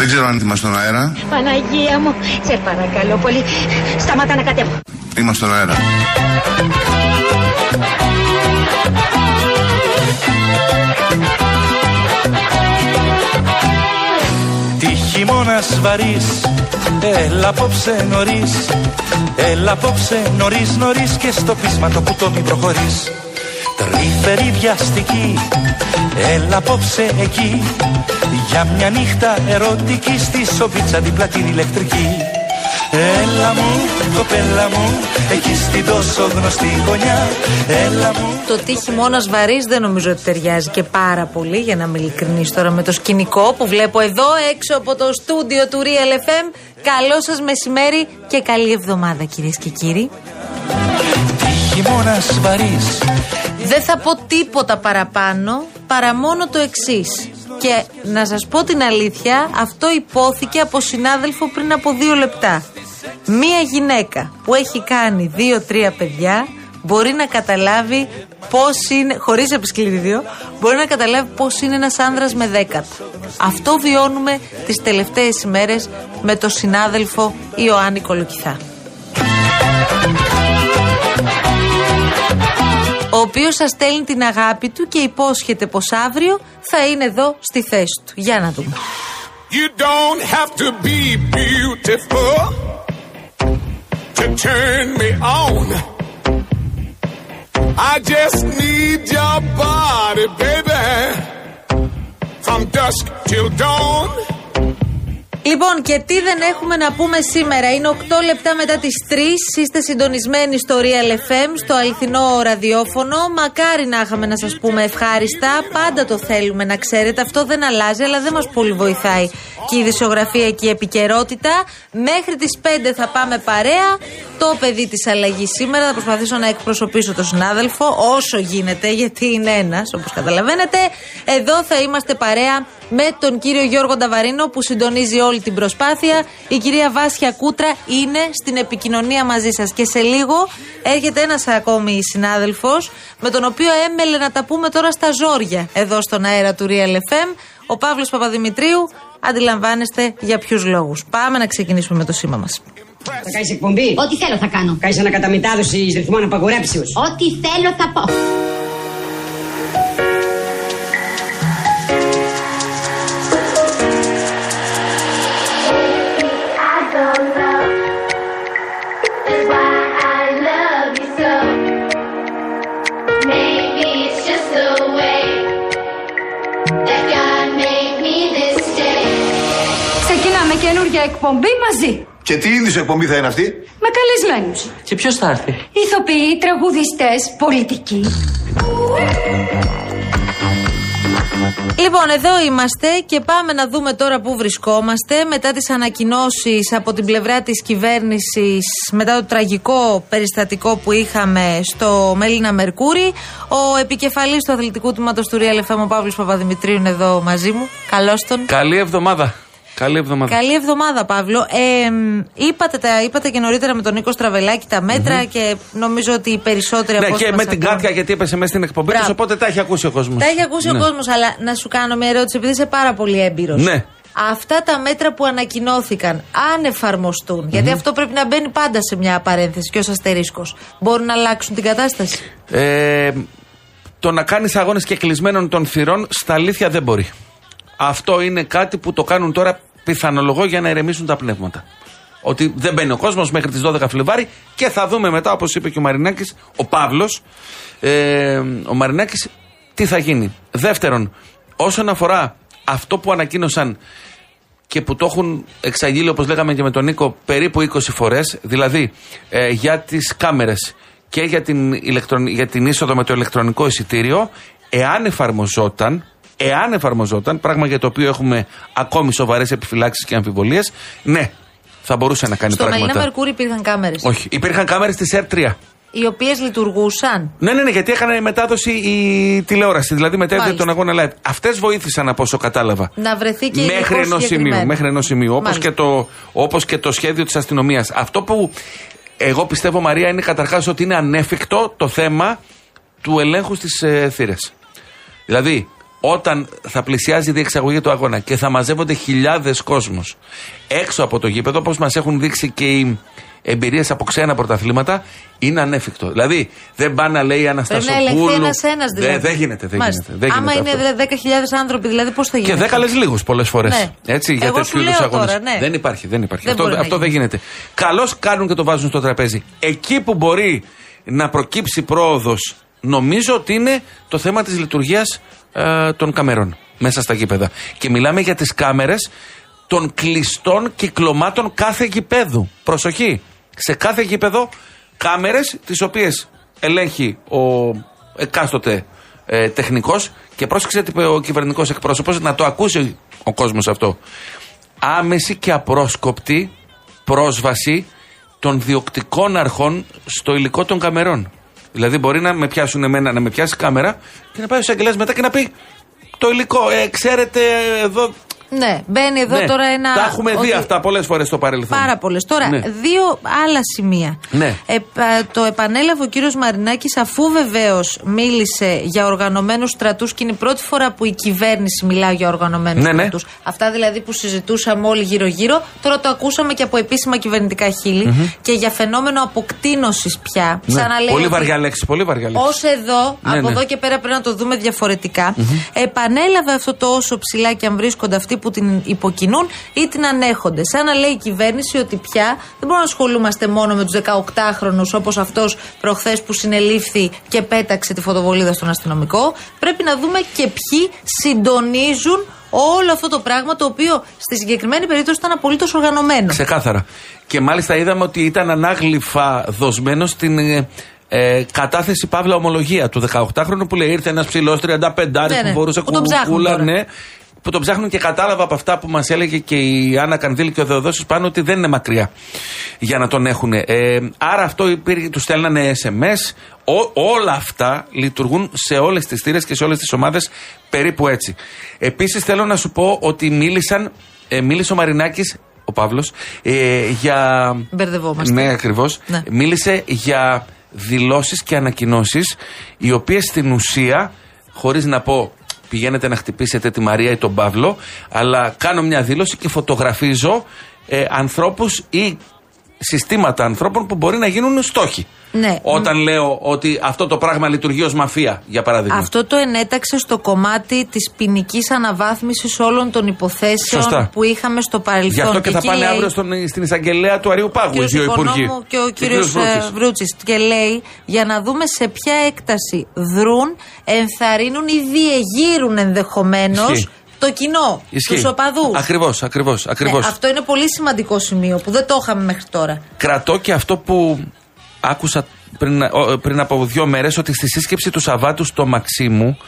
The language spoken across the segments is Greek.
Δεν ξέρω αν είμαστε στον αέρα. Παναγία μου, σε παρακαλώ πολύ. Σταμάτα να κατέβω. Είμαστε στον αέρα. Τι χειμώνας βαρύς Έλα απόψε νωρίς Έλα απόψε νωρίς νωρίς Και στο πείσμα το κουτό μην προχωρείς Τρυφερή βιαστική Έλα απόψε εκεί Για μια νύχτα ερωτική Στη σοβίτσα δίπλα την ηλεκτρική Έλα μου, κοπέλα μου, εκεί στην τόσο γνωστή γωνιά. Έλα μου. Το τι χειμώνας βαρύς δεν νομίζω ότι ταιριάζει και πάρα πολύ, για να είμαι ειλικρινής τώρα με το σκηνικό που βλέπω εδώ έξω από το στούντιο του Real FM. Καλό σας μεσημέρι και καλή εβδομάδα, κυρίες και κύριοι. Τι χειμώνας βαρύς. Δεν θα πω τίποτα παραπάνω παρά μόνο το εξής. Και να σας πω την αλήθεια, αυτό υπόθηκε από συνάδελφο πριν από δύο λεπτά. Μία γυναίκα που έχει κάνει δύο-τρία παιδιά μπορεί να καταλάβει πώς είναι, χωρίς επισκληρίδιο, μπορεί να καταλάβει πώς είναι ένας άνδρας με δέκατα. Αυτό βιώνουμε τις τελευταίες ημέρες με το συνάδελφο Ιωάννη Κολοκυθά. Ο οποίος σας στέλνει την αγάπη του και υπόσχεται πως αύριο θα είναι εδώ στη θέση του. Για να δούμε. You don't have to be beautiful to turn me on. I just need your body, baby, from dusk till dawn. Λοιπόν, και τι δεν έχουμε να πούμε σήμερα; Είναι 8 λεπτά μετά τις 3. Είστε συντονισμένοι στο Real FM, στο αληθινό ραδιόφωνο. Μακάρι να είχαμε να σας πούμε ευχάριστα. Πάντα το θέλουμε να ξέρετε. Αυτό δεν αλλάζει, αλλά δεν μας πολύ βοηθάει και η δισογραφία και η επικαιρότητα. Μέχρι τις 5 θα πάμε παρέα. Το παιδί της αλλαγής σήμερα. Θα προσπαθήσω να εκπροσωπήσω τον συνάδελφο όσο γίνεται, γιατί είναι ένας, όπως καταλαβαίνετε. Εδώ θα είμαστε παρέα με τον κύριο Γιώργο Νταβαρίνο που συντονίζει όλη την προσπάθεια. Η κυρία Βάσια Κούτρα είναι στην επικοινωνία μαζί σας. Και σε λίγο έρχεται ένας ακόμη συνάδελφος με τον οποίο έμελε να τα πούμε τώρα στα ζόρια εδώ στον αέρα του Real FM. Ο Παύλος Παπαδημητρίου. Αντιλαμβάνεστε για ποιους λόγους. Πάμε να ξεκινήσουμε με το σήμα μας. Θα κάνεις εκπομπή; Ό,τι θέλω θα κάνω. Κάνεις ανακαταμετάδοση ρυθμών απαγορέψεως. Ό,τι θέλω θα πω. Ξεκινάμε καινούργια εκπομπή μαζί. Και τι είδους εκπομπή θα είναι αυτή; Με καλεσμένους. Και ποιος θα έρθει; Ηθοποιοί, τραγουδιστές, πολιτικοί. Λοιπόν, εδώ είμαστε και πάμε να δούμε τώρα πού βρισκόμαστε μετά τις ανακοινώσεις από την πλευρά της κυβέρνησης μετά το τραγικό περιστατικό που είχαμε στο Μέλινα Μερκούρι. Ο επικεφαλής του αθλητικού τμήματος του Real FM, ο Παύλος Παπαδημητρίου είναι εδώ μαζί μου. Καλώς τον. Καλή εβδομάδα. Καλή εβδομάδα. Καλή εβδομάδα, Παύλο. Ε, είπατε, τα, είπατε και νωρίτερα με τον Νίκο Στραβελάκη τα μέτρα και νομίζω ότι οι περισσότεροι Ναι, από όσοι και μας με την ακούν- Κάτια γιατί έπεσε μέσα στην εκπομπή Μπράβο. του, οπότε τα έχει ακούσει ο κόσμος. Τα έχει ακούσει ο κόσμος, αλλά να σου κάνω μια ερώτηση, επειδή είσαι πάρα πολύ έμπειρος. Ναι. Αυτά τα μέτρα που ανακοινώθηκαν, αν εφαρμοστούν, γιατί αυτό πρέπει να μπαίνει πάντα σε μια παρένθεση και ως αστερίσκος, μπορούν να αλλάξουν την κατάσταση; Ε, το να κάνεις αγώνες και κλεισμένων των θυρών στα αλήθεια δεν μπορεί. Αυτό είναι κάτι που το κάνουν τώρα πιθανολογώ για να ηρεμήσουν τα πνεύματα. Ότι δεν μπαίνει ο κόσμος μέχρι τις 12 Φλεβάρι και θα δούμε μετά, όπως είπε και ο Μαρινάκης, ο Παύλος, ε, ο Μαρινάκης, τι θα γίνει. Δεύτερον, όσον αφορά αυτό που ανακοίνωσαν και που το έχουν εξαγγείλει, όπως λέγαμε και με τον Νίκο, περίπου 20 φορές, δηλαδή ε, για τις κάμερες και για την, ηλεκτρον, για την είσοδο με το ηλεκτρονικό εισιτήριο, εάν εφαρμοζόταν, εάν εφαρμοζόταν, πράγμα για το οποίο έχουμε ακόμη σοβαρές επιφυλάξεις και αμφιβολίες, ναι, θα μπορούσε να κάνει Στο πράγματα. Μελίνα Μερκούρη υπήρχαν κάμερες. Όχι. Υπήρχαν κάμερες της ΕΡ3. Οι οποίες λειτουργούσαν. Ναι, ναι, ναι, γιατί έκανε μετάδοση η τηλεόραση, δηλαδή μετέδιδε Μάλιστα. τον αγώνα live. Αυτές βοήθησαν από όσο κατάλαβα. Να βρεθεί και μέχρι υλικό ενός σημείου. συγκεκριμένο. Μέχρι ενός σημείου. Όπως Μάλιστα. και, το, όπως και το σχέδιο της αστυνομίας. Αυτό που εγώ πιστεύω, Μαρία, είναι καταρχάς ότι είναι ανέφικτο το θέμα του ελέγχου στις ε, θύρες. Δηλαδή, όταν θα πλησιάζει η διεξαγωγή του αγώνα και θα μαζεύονται χιλιάδες κόσμος έξω από το γήπεδο, όπως μας έχουν δείξει και οι εμπειρίες από ξένα πρωταθλήματα, είναι ανέφικτο. Δηλαδή, δεν πάνε να λέει η Πρέπει να Αναστασοπούλου. ελεγχθεί ένα-ένα δηλαδή. Δεν, δεν γίνεται. Δεν Μάλιστα. γίνεται, δεν Άμα γίνεται είναι αυτό. 10.000 άνθρωποι, δηλαδή πώς θα Και γίνει. δέκα λες λίγους πολλές φορές. Ναι. Έτσι, για Εγώ τέτοιου σου είδους λέω αγώνες. τώρα, ναι. Δεν υπάρχει, δεν υπάρχει. Δεν αυτό μπορεί να αυτό δεν γίνει. γίνεται. Καλώς κάνουν και το βάζουν στο τραπέζι. Εκεί που μπορεί να προκύψει πρόοδος, νομίζω ότι είναι το θέμα της λειτουργίας των καμερών μέσα στα γήπεδα. Και μιλάμε για τις κάμερες των κλειστών κυκλωμάτων κάθε γηπέδου. Προσοχή. Σε κάθε γήπεδο κάμερες τις οποίες ελέγχει ο εκάστοτε ε, τεχνικός και πρόσεξε τι είπε ο κυβερνητικός εκπρόσωπος να το ακούσει ο κόσμος αυτό. Άμεση και απρόσκοπτη πρόσβαση των διοκτικών αρχών στο υλικό των καμερών. Δηλαδή, μπορεί να με πιάσουν εμένα, να με πιάσει κάμερα και να πάει ο εισαγγελέας μετά και να πει το υλικό. Ε, ξέρετε, εδώ. Ναι, μπαίνει εδώ Ναι, τώρα ένα. Τα έχουμε δει ότι- αυτά πολλές φορές στο παρελθόν. Πάρα πολλές. Τώρα, Ναι. δύο άλλα σημεία. Ναι. Ε, πα- το επανέλαβε ο κύριος Μαρινάκης αφού βεβαίως μίλησε για οργανωμένους στρατούς και είναι η πρώτη φορά που η κυβέρνηση μιλά για οργανωμένους Ναι, ναι. στρατούς. Αυτά δηλαδή που συζητούσαμε όλοι γύρω-γύρω, τώρα το ακούσαμε και από επίσημα κυβερνητικά χείλη και για φαινόμενο αποκτήνωσης πια. Ναι. Σαν να λέει Πολύ ότι βαριά λέξη, πολύ βαριά λέξη. Ω εδώ, Ναι, από ναι. εδώ και πέρα πρέπει να το δούμε διαφορετικά. Επανέλαβε αυτό το όσο ψηλά και αν βρίσκονται αυτοί που την υποκινούν ή την ανέχονται. Σαν να λέει η κυβέρνηση ότι πια δεν μπορούμε να ασχολούμαστε μόνο με τους 18χρονου όπως αυτός προχθές που συνελήφθη και πέταξε τη φωτοβολίδα στον αστυνομικό. Πρέπει να δούμε και ποιοι συντονίζουν όλο αυτό το πράγμα το οποίο στη συγκεκριμένη περίπτωση ήταν απολύτως οργανωμένο. Ξεκάθαρα. Και μάλιστα είδαμε ότι ήταν ανάγλυφα δοσμένο στην ε, ε, κατάθεση Παύλα ομολογία του 18χρονου που λέει ήρθε ένας ψηλός 35 Ναι, ναι, που μπορούσε που τον ψάχνουν κουκούλα, τώρα. ναι. Που τον ψάχνουν και κατάλαβα από αυτά που μας έλεγε και η Άννα Κανδύλη και ο Δεοδόσης πάνω ότι δεν είναι μακριά για να τον έχουν. Ε, άρα αυτό υπήρχε, τους στέλνανε SMS. Ό, όλα αυτά λειτουργούν σε όλες τις θύρες και σε όλες τις ομάδες περίπου έτσι. Επίσης θέλω να σου πω ότι μίλησαν, ε, μίλησε ο Μαρινάκης, ο Παύλος, ε, για. Μπερδευόμαστε. Ναι, ακριβώς. Ναι. Μίλησε για δηλώσεις και ανακοινώσεις, οι οποίες στην ουσία, χωρίς να πω πηγαίνετε να χτυπήσετε τη Μαρία ή τον Παύλο, αλλά κάνω μια δήλωση και φωτογραφίζω ε, ανθρώπους ή συστήματα ανθρώπων που μπορεί να γίνουν στόχοι. Ναι. Όταν λέω ότι αυτό το πράγμα λειτουργεί ως μαφία, για παράδειγμα. Αυτό το ενέταξε στο κομμάτι της ποινικής αναβάθμισης όλων των υποθέσεων Σωστά. που είχαμε στο παρελθόν. Γι' αυτό και θα εκεί πάνε λέει αύριο στον, στην εισαγγελέα του Αριού Πάγου οι κύριος δύο υπουργοί. Οικονόμου και ο Και κύριος Βρούτσης. Βρούτσης. Και λέει για να δούμε σε ποια έκταση δρούν, ενθαρρύνουν ή διεγείρουν ενδεχομένως Ισχύει. Το κοινό, Ισχύει. τους οπαδούς. Ακριβώς, ακριβώς. Ακριβώς. αυτό είναι πολύ σημαντικό σημείο που δεν το είχαμε μέχρι τώρα. Κρατώ και αυτό που άκουσα πριν, ο- πριν από δύο μέρες ότι στη σύσκεψη του Σαββάτου στο Μαξίμου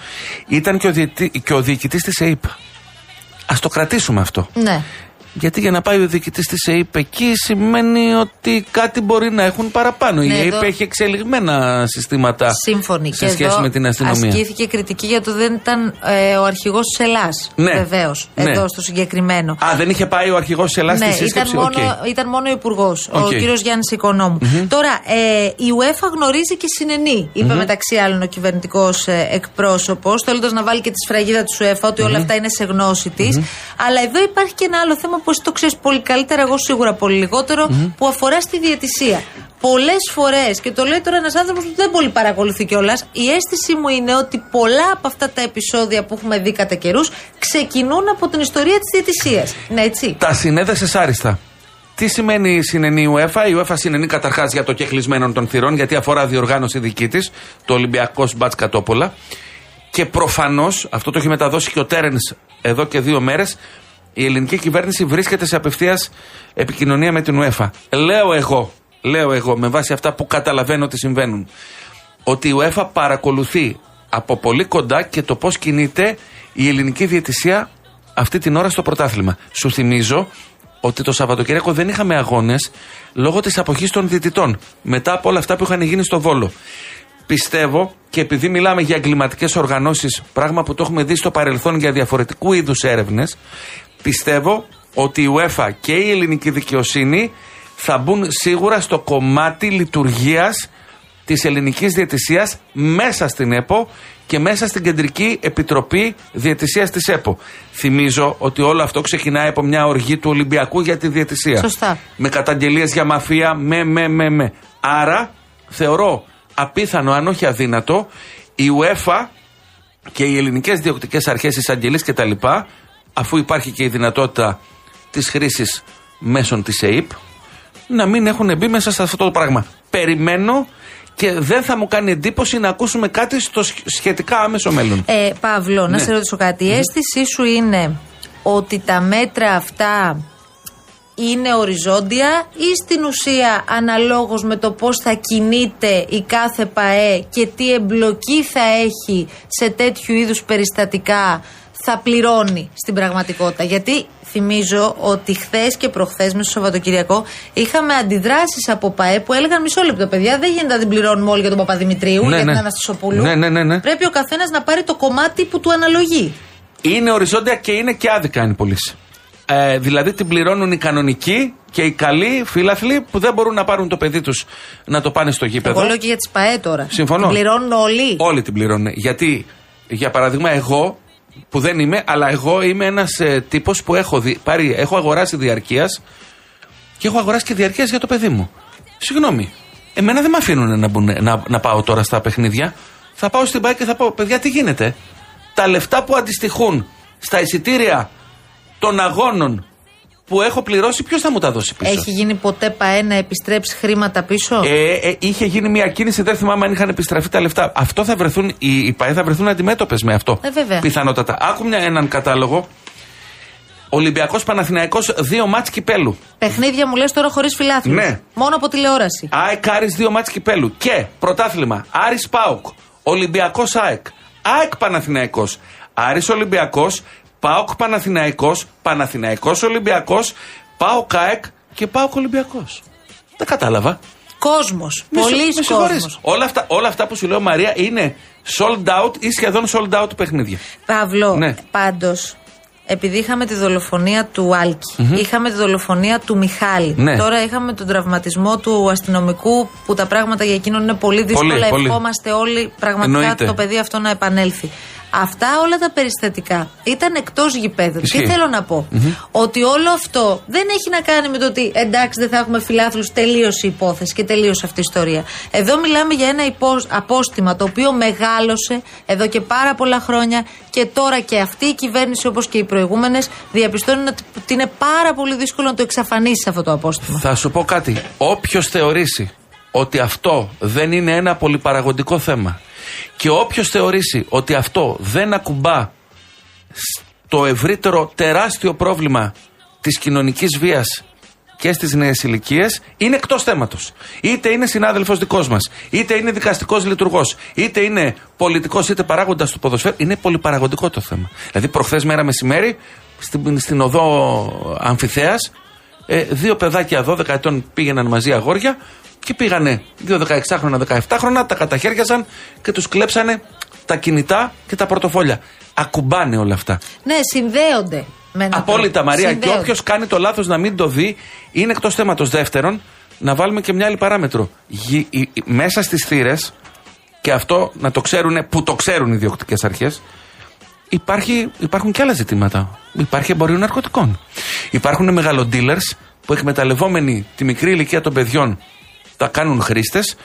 ήταν και ο, διετή- και ο διοικητής της ΕΙΠ. Ας το κρατήσουμε αυτό. Ναι. Γιατί για να πάει ο διοικητής της ΕΥΠ εκεί σημαίνει ότι κάτι μπορεί να έχουν παραπάνω. Ναι, η ΕΥΠ εδώ- έχει εξελιγμένα συστήματα Σύμφωνοι. σε και σχέση εδώ με την αστυνομία. Ασκήθηκε κριτική για το δεν ήταν ε, ο αρχηγός της ΕΛ.ΑΣ.. Ναι. Βεβαίως. Ναι. Εδώ στο συγκεκριμένο. Α, δεν είχε πάει ο αρχηγός της ΕΛ.ΑΣ. Ναι, στη ήταν σύσκεψη. μόνο, Οκ. ήταν μόνο ο Υπουργός, ο Οκ. κύριος Γιάννης Οικονόμου. Τώρα, ε, η UEFA γνωρίζει και συναινεί, είπε μεταξύ άλλων ο κυβερνητικός ε, εκπρόσωπος, θέλοντας να βάλει και τη σφραγίδα του UEFA ότι όλα αυτά είναι σε γνώση της. Αλλά εδώ υπάρχει και ένα άλλο θέμα που εσύ το ξέρεις πολύ καλύτερα, εγώ σίγουρα πολύ λιγότερο, που αφορά στη διαιτησία. Πολλές φορές, και το λέει τώρα ένας άνθρωπος που δεν πολύ παρακολουθεί κιόλας, η αίσθησή μου είναι ότι πολλά από αυτά τα επεισόδια που έχουμε δει κατά καιρούς ξεκινούν από την ιστορία της διαιτησίας. Ναι, έτσι; Τα συνέδεσες άριστα. Τι σημαίνει συνενή η UEFA; Η UEFA συνενεί καταρχάς για το κεκλεισμένο των θυρών, γιατί αφορά διοργάνωση δική της, το Ολυμπιακός Μπάτς Κατόπολα. Και προφανώς, αυτό το έχει μεταδώσει και ο Τέρενς εδώ και δύο μέρες, η ελληνική κυβέρνηση βρίσκεται σε απευθείας επικοινωνία με την UEFA. Λέω εγώ, λέω εγώ, με βάση αυτά που καταλαβαίνω ότι συμβαίνουν, ότι η UEFA παρακολουθεί από πολύ κοντά και το πώς κινείται η ελληνική διαιτησία αυτή την ώρα στο πρωτάθλημα. Σου θυμίζω ότι το Σαββατοκύριακο δεν είχαμε αγώνες λόγω της αποχής των διαιτητών. Μετά από όλα αυτά που είχαν γίνει στο Βόλο. Πιστεύω και επειδή μιλάμε για εγκληματικές οργανώσεις, πράγμα που το έχουμε δει στο παρελθόν για διαφορετικού είδους έρευνες, πιστεύω ότι η UEFA και η ελληνική δικαιοσύνη θα μπουν σίγουρα στο κομμάτι λειτουργίας της ελληνικής διαιτησίας μέσα στην ΕΠΟ και μέσα στην Κεντρική Επιτροπή Διαιτησίας της ΕΠΟ. Θυμίζω ότι όλο αυτό ξεκινάει από μια οργή του Ολυμπιακού για τη διαιτησία. Σωστά. Με καταγγελίες για μαφία, με, με, με, με. Άρα θεωρώ απίθανο, αν όχι αδύνατο, η UEFA και οι ελληνικές διοκτικές αρχές, εισαγγελίε κτλ., αφού υπάρχει και η δυνατότητα της χρήσης μέσων της ΕΕΠ, να μην έχουν μπει μέσα σε αυτό το πράγμα. Περιμένω και δεν θα μου κάνει εντύπωση να ακούσουμε κάτι στο σχ- σχετικά άμεσο μέλλον. Ε, Παύλο, να Ναι. σε ρωτήσω κάτι. Η αίσθησή σου είναι ότι τα μέτρα αυτά είναι οριζόντια ή στην ουσία αναλόγως με το πώς θα κινείται η κάθε ΠαΕ και τι εμπλοκή θα έχει σε τέτοιου είδους περιστατικά θα πληρώνει στην πραγματικότητα. Γιατί θυμίζω ότι χθες και προχθές, μέσα στο Σαββατοκυριακό, είχαμε αντιδράσεις από ΠαΕ που έλεγαν μισό λεπτό, παιδιά. Δεν γίνεται να την πληρώνουμε όλοι για τον Παπαδημητρίου, Ναι, για την ναι. Αναστασοπούλου. Ναι, ναι, ναι, ναι. Πρέπει ο καθένας να πάρει το κομμάτι που του αναλογεί. Είναι οριζόντια και είναι και άδικα είναι πωλήσει. Ε, δηλαδή την πληρώνουν οι κανονικοί και οι καλοί φίλαθλοι που δεν μπορούν να πάρουν το παιδί τους να το πάνε στο γήπεδο. Εγώ λέω και για τις ΠαΕ τώρα. Συμφωνώ. Την πληρώνουν όλοι; Όλοι την πληρώνουν. Γιατί, για παράδειγμα, εγώ που δεν είμαι, αλλά εγώ είμαι ένας ε, τύπος που έχω, δι- πάρει, έχω αγοράσει διαρκείας και έχω αγοράσει και διαρκείας για το παιδί μου. Συγγνώμη. Εμένα δεν με αφήνουν να, μπουν- να, να πάω τώρα στα παιχνίδια. Θα πάω στην ΠΑΕ και θα πω, παιδιά, τι γίνεται; Τα λεφτά που αντιστοιχούν στα εισιτήρια των αγώνων που έχω πληρώσει, ποιος θα μου τα δώσει πίσω; Έχει γίνει ποτέ ΠαΕ να επιστρέψει χρήματα πίσω; Ε, ε, είχε γίνει μια κίνηση, δεν θυμάμαι αν είχαν επιστραφεί τα λεφτά. Αυτό θα βρεθούν, οι, οι ΠαΕ θα βρεθούν αντιμέτωπες με αυτό. Ε, βέβαια. Πιθανότατα. Άκου μια, έναν κατάλογο. Ολυμπιακός Παναθηναϊκός δύο μάτς κυπέλου. Παιχνίδια μου λες τώρα χωρίς φιλάθλους. Ναι. Μόνο από τηλεόραση. ΑΕΚ Άρης δύο μάτς κυπέλου. Και πρωτάθλημα Άρης Πάουκ. Ολυμπιακός ΑΕΚ. ΑΕΚ Παναθηναϊκός. Άρης Ολυμπιακός. Πάουκ Παναθηναϊκός. Παναθηναϊκός Ολυμπιακός. Πάουκ ΑΕΚ και Πάουκ Ολυμπιακός. Δεν κατάλαβα. Κόσμος. Με σο- Πολλοί με συγχωρείς. κόσμος. Όλα αυτά, όλα αυτά που σου λέω, Μαρία, είναι sold out ή σχεδόν sold out παιχνίδια. Παύλο, Ναι. πάντως, επειδή είχαμε τη δολοφονία του αλκη είχαμε τη δολοφονία του Μιχάλη. Ναι. Τώρα είχαμε τον τραυματισμό του αστυνομικού που τα πράγματα για εκείνον είναι πολύ δύσκολα. Πολύ, πολύ. Ευχόμαστε όλοι πραγματικά Εννοείται. το παιδί αυτό να επανέλθει. Αυτά όλα τα περιστατικά ήταν εκτός γηπέδου. Ισχύει. Τι θέλω να πω. Ότι όλο αυτό δεν έχει να κάνει με το ότι εντάξει δεν θα έχουμε φιλάθλους, τελείωσε η υπόθεση και τελείωσε αυτή η ιστορία. Εδώ μιλάμε για ένα υπό- απόστημα το οποίο μεγάλωσε εδώ και πάρα πολλά χρόνια και τώρα και αυτή η κυβέρνηση όπως και οι προηγούμενες διαπιστώνουν ότι είναι πάρα πολύ δύσκολο να το εξαφανίσει αυτό το απόστημα. Θα σου πω κάτι. Όποιος θεωρήσει ότι αυτό δεν είναι ένα πολυπαραγωγικό θέμα και όποιος θεωρήσει ότι αυτό δεν ακουμπά στο ευρύτερο τεράστιο πρόβλημα της κοινωνικής βίας και στις νέες ηλικίες είναι εκτός θέματος. Είτε είναι συνάδελφος δικός μας, είτε είναι δικαστικός λειτουργός, είτε είναι πολιτικός, είτε παράγοντας του ποδοσφαίρου. Είναι πολυπαραγωγικό το θέμα. Δηλαδή, προχθές μέρα μεσημέρι, στην, στην οδό Αμφιθέας, ε, δύο παιδάκια 12 ετών πήγαιναν μαζί αγόρια και πήγανε δύο 16χρονα, 17χρονα, τα καταχέριαζαν και τους κλέψανε τα κινητά και τα πορτοφόλια. Ακουμπάνε όλα αυτά. Ναι, συνδέονται. Με ένα Απόλυτα, τρόπο. Μαρία. Και Συνδέονται. όποιος κάνει το λάθος να μην το δει, είναι εκτός θέματος. Δεύτερον, να βάλουμε και μια άλλη παράμετρο. Γη- η- η- μέσα στις θύρες, και αυτό να το ξέρουν, που το ξέρουν οι διοκτικέ αρχές, υπάρχει, υπάρχουν και άλλα ζητήματα. Υπάρχει εμπορίο ναρκωτικών. Υπάρχουν μεγαλοντήλερς που εκμεταλλευόμενοι τη μικρή ηλικία των παιδιών τα κάνουν χρήστες,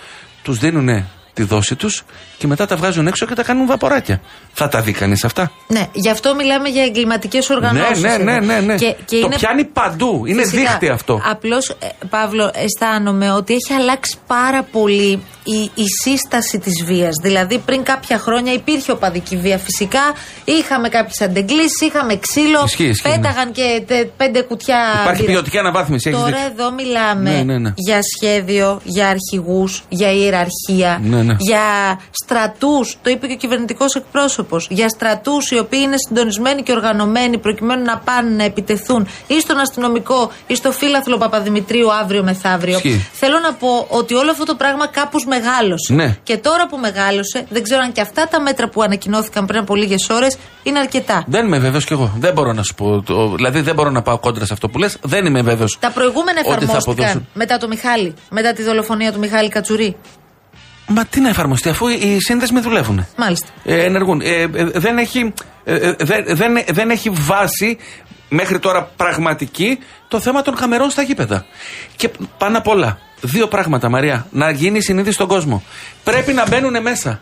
τους δίνουν τη δόση τους και μετά τα βγάζουν έξω και τα κάνουν βαποράκια. Θα τα δει κανείς αυτά; Ναι, γι' αυτό μιλάμε για εγκληματικές οργανώσει. Ναι, ναι, ναι, ναι, ναι. Και, και το είναι πιάνει παντού. Είναι Φυσικά. δίχτυ αυτό. Απλώς, Παύλο, αισθάνομαι ότι έχει αλλάξει πάρα πολύ η, η σύσταση της βίας. Δηλαδή, πριν κάποια χρόνια υπήρχε οπαδική βία. Φυσικά, είχαμε κάποιες αντεγκλήσεις, είχαμε ξύλο, Ισχύει, ισχύει, ναι. πέταγαν και τε- πέντε κουτιά. Υπάρχει μπύρα. ποιοτική αναβάθμιση. έχεις Τώρα δίκιο. εδώ μιλάμε Ναι, ναι, ναι. για σχέδιο, για αρχηγούς, για ιεραρχία, Ναι, ναι. για στρατούς. Το είπε και ο κυβερνητικός εκπρόσωπος. Για στρατούς οι οποίοι είναι συντονισμένοι και οργανωμένοι προκειμένου να πάνε να επιτεθούν ή στον αστυνομικό ή στο φύλαθλο Παπαδημητρίου αύριο μεθαύριο. Ισχύει. Θέλω να πω ότι όλο αυτό το πράγμα κάπως μεγάλωσε. Ναι. Και τώρα που μεγάλωσε, δεν ξέρω αν και αυτά τα μέτρα που ανακοινώθηκαν πριν από λίγες ώρες είναι αρκετά. Δεν είμαι βέβαιος κι εγώ. Δεν μπορώ να σου πω. το- δηλαδή δεν μπορώ να πάω κόντρα σε αυτό που λες. Δεν είμαι βέβαιος. Τα προηγούμενα Ότι θα εφαρμόστηκαν αποδώσουν. μετά το Μιχάλη, μετά τη δολοφονία του Μιχάλη Κατσουρί. Μα τι να εφαρμοστεί, αφού οι σύνδεσμοι δουλεύουν. Μάλιστα. Ε, ενεργούν. Ε, ε, δεν, έχει, ε, ε, δεν, δεν, δεν έχει βάση μέχρι τώρα πραγματική το θέμα των καμερών στα γήπεδα. Και πάνω απ' όλα, δύο πράγματα, Μαρία. Να γίνει συνείδηση στον κόσμο. Πρέπει να μπαίνουν μέσα.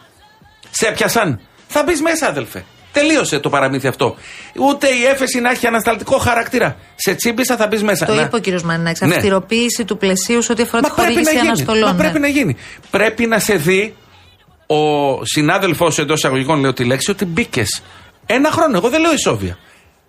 Σε έπιασαν. Θα μπεις μέσα, αδελφέ. Τελείωσε το παραμύθι αυτό. Ούτε η έφεση να έχει ανασταλτικό χαρακτήρα. Σε τσίμπησα θα μπεις μέσα. Το Να- είπε ο κύριος Μανινάκης. Ναι. Αυστηροποίηση του πλαισίου σε ό,τι αφορά Μα τη πρέπει να χορήγηση γίνει. αναστολών. Μα ναι. πρέπει να γίνει. Πρέπει να σε δει ο συνάδελφός εντός εισαγωγικών, λέω τη λέξη, ότι μπήκες. Ένα χρόνο, εγώ δεν λέω ισόβια.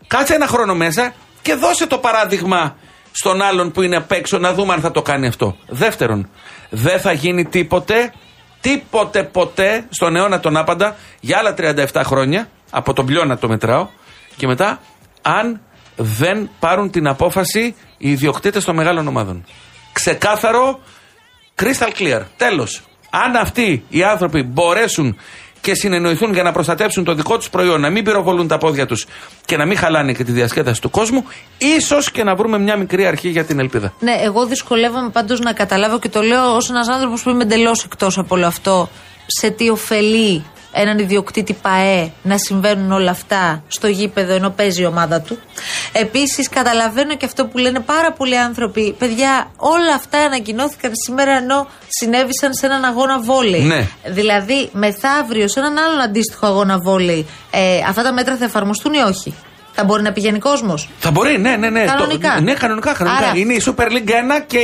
Κάτσε ένα χρόνο μέσα και δώσε το παράδειγμα στον άλλον που είναι απ' έξω να δούμε αν θα το κάνει αυτό. Δεύτερον, δεν θα γίνει τίποτε, τίποτε ποτέ στον αιώνα τον άπαντα για άλλα 37 χρόνια, από τον πλειώνα το μετράω, και μετά αν δεν πάρουν την απόφαση οι ιδιοκτήτες των μεγάλων ομάδων. Ξεκάθαρο, crystal clear. Τέλος. Αν αυτοί οι άνθρωποι μπορέσουν και συνεννοηθούν για να προστατεύσουν το δικό τους προϊόν, να μην πυροβολούν τα πόδια τους και να μην χαλάνε και τη διασκέδαση του κόσμου, ίσως και να βρούμε μια μικρή αρχή για την ελπίδα. Ναι, εγώ δυσκολεύομαι πάντως να καταλάβω και το λέω ως ένας άνθρωπος που είμαι εντελώς εκτός από όλο αυτό. Σε τι ωφελεί έναν ιδιοκτήτη ΠαΕ να συμβαίνουν όλα αυτά στο γήπεδο ενώ παίζει η ομάδα του. Επίσης, καταλαβαίνω και αυτό που λένε πάρα πολλοί άνθρωποι. Παιδιά, όλα αυτά ανακοινώθηκαν σήμερα ενώ συνέβησαν σε έναν αγώνα βόλεϊ. Ναι. Δηλαδή, μεθαύριο σε έναν άλλον αντίστοιχο αγώνα βόλεϊ, ε, αυτά τα μέτρα θα εφαρμοστούν ή όχι; Θα μπορεί να πηγαίνει κόσμος; Θα μπορεί, ναι, ναι, ναι. Κανονικά. Το, ναι, κανονικά. κανονικά. Άρα- Είναι η Super League 1 και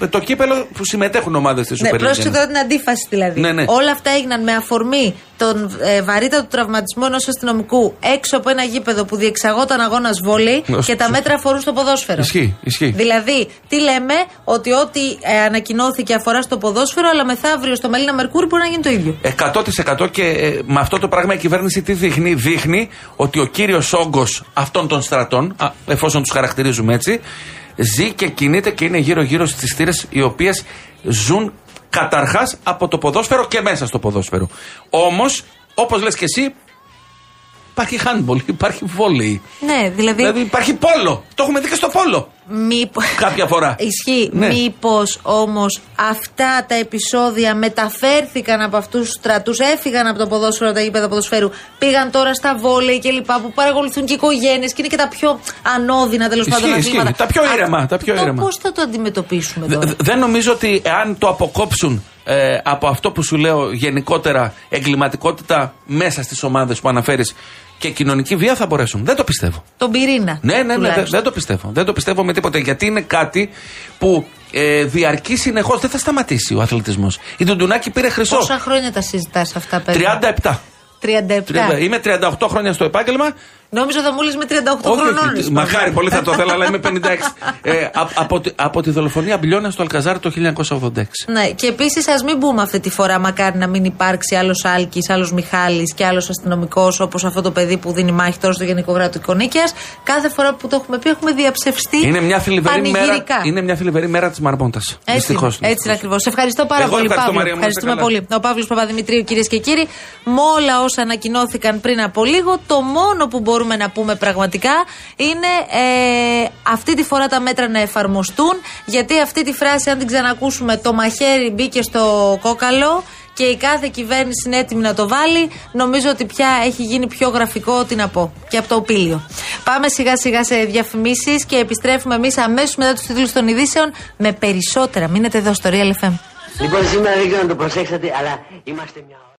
ε, το κύπελο που συμμετέχουν ομάδες στη Ναι, Super League. πρόσεξε 1. τώρα την αντίφαση δηλαδή. Ναι, ναι. Όλα αυτά έγιναν με αφορμή τον ε, βαρύτατο τραυματισμό ενός αστυνομικού έξω από ένα γήπεδο που διεξαγόταν αγώνας βόλεϊ Ναι, και τα μέτρα αφορούν στο ποδόσφαιρο. Ισχύει, ισχύει. Δηλαδή, τι λέμε, ότι ό,τι ε, ανακοινώθηκε αφορά στο ποδόσφαιρο, αλλά μεθαύριο στο Μελίνα Μερκούρι μπορεί να γίνει το ίδιο. 100% και ε, με αυτό το πράγμα η κυβέρνηση τι δείχνει, δείχνει ότι ο κύριος όγκος αυτών των στρατών, α, εφόσον τους χαρακτηρίζουμε έτσι, ζει και κινείται και είναι γύρω-γύρω στις θύρες οι οποίες ζουν καταρχάς από το ποδόσφαιρο και μέσα στο ποδόσφαιρο. Όμως, όπως λες και εσύ, υπάρχει handball, υπάρχει βόλεϊ. Ναι, δηλαδή. Δηλαδή υπάρχει πόλο. Το έχουμε δει και στο πόλο. Μήπω. Κάποια φορά. Ισχύει. Ναι. Μήπως όμως αυτά τα επεισόδια μεταφέρθηκαν από αυτούς τους στρατούς, έφυγαν από το ποδόσφαιρο, από τα γήπεδα ποδοσφαίρου, πήγαν τώρα στα βόλεϊ και λοιπά που παρακολουθούν και οι οικογένειες και είναι και τα πιο ανώδυνα τέλος Ισχύει, πάντων ισχύει. αθλήματα. Τα πιο ήρεμα, τα πιο ήρεμα. Πώς θα το αντιμετωπίσουμε Δε- τώρα; δε- δεν νομίζω ότι αν το αποκόψουν ε, από αυτό που σου λέω γενικότερα εγκληματικότητα μέσα στις ομάδες που αναφέρεις και κοινωνική βία θα μπορέσουν. Δεν το πιστεύω. Τον πυρήνα. Ναι, ναι, ναι, δεν, τουλάχιστον. δεν το πιστεύω. Δεν το πιστεύω με τίποτα. Γιατί είναι κάτι που ε, διαρκεί συνεχώς. Δεν θα σταματήσει ο αθλητισμός. Η Ντουντουνάκη πήρε χρυσό. Πόσα χρόνια τα συζητάς αυτά, παιδιά. 37. 37. 30. Είμαι 38 χρόνια στο επάγγελμα. Νόμιζα θα μου λες με 38 Όχι, χρονών. όχι, είσαι μακάρι πάντα. πολύ θα το ήθελα, αλλά είμαι 56. ε, α- από, τη- από τη δολοφονία Μπιλιώνα στο Αλκαζάρ το 1986. Ναι, και επίσης ας μην μπούμε αυτή τη φορά, μακάρι να μην υπάρξει άλλος Άλκης, άλλος Μιχάλης και άλλος αστυνομικός όπως αυτό το παιδί που δίνει μάχη τώρα στο Γενικό Γράτο Νίκαια. Κάθε φορά που το έχουμε πει, έχουμε διαψευστεί. Είναι μια θλιβερή μέρα, πανηγυρικά. είναι μια θλιβερή μέρα της Μαρμόντας. Έτσι, είναι, έτσι είναι ακριβώς. Σε ευχαριστώ πάρα Εγώ πολύ, ευχαριστώ, Παύλο. Μαρία μου, να είστε Ευχαριστούμε καλά. πολύ. Ο Παύλος Παπαδημητρίου, κυρίες και κύριοι, με όλα όσα ανακοινώθηκαν πριν από λίγο, το μόνο που μπορούμε να πούμε πραγματικά είναι ε, αυτή τη φορά τα μέτρα να εφαρμοστούν. Γιατί αυτή τη φράση, αν την ξανακούσουμε, το μαχαίρι μπήκε στο κόκαλο και η κάθε κυβέρνηση είναι έτοιμη να το βάλει, νομίζω ότι πια έχει γίνει πιο γραφικό ό,τι να πω. Και από το οπίλιο. Πάμε σιγά σιγά σε διαφημίσεις και επιστρέφουμε εμείς αμέσως μετά τους τίτλους των ειδήσεων με περισσότερα. Μείνετε εδώ στο Real FM. Λοιπόν, σήμερα δεν ξέρω αν το προσέξατε, αλλά είμαστε μια